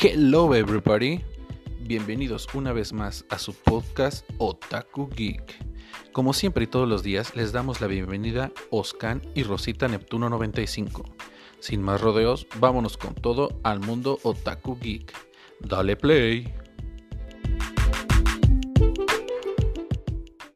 Hello everybody, bienvenidos una vez más a su podcast Otaku Geek. Como siempre y todos los días les damos la bienvenida Oscan y Rosita Neptuno 95. Sin más rodeos, vámonos con todo al mundo Otaku Geek. Dale play.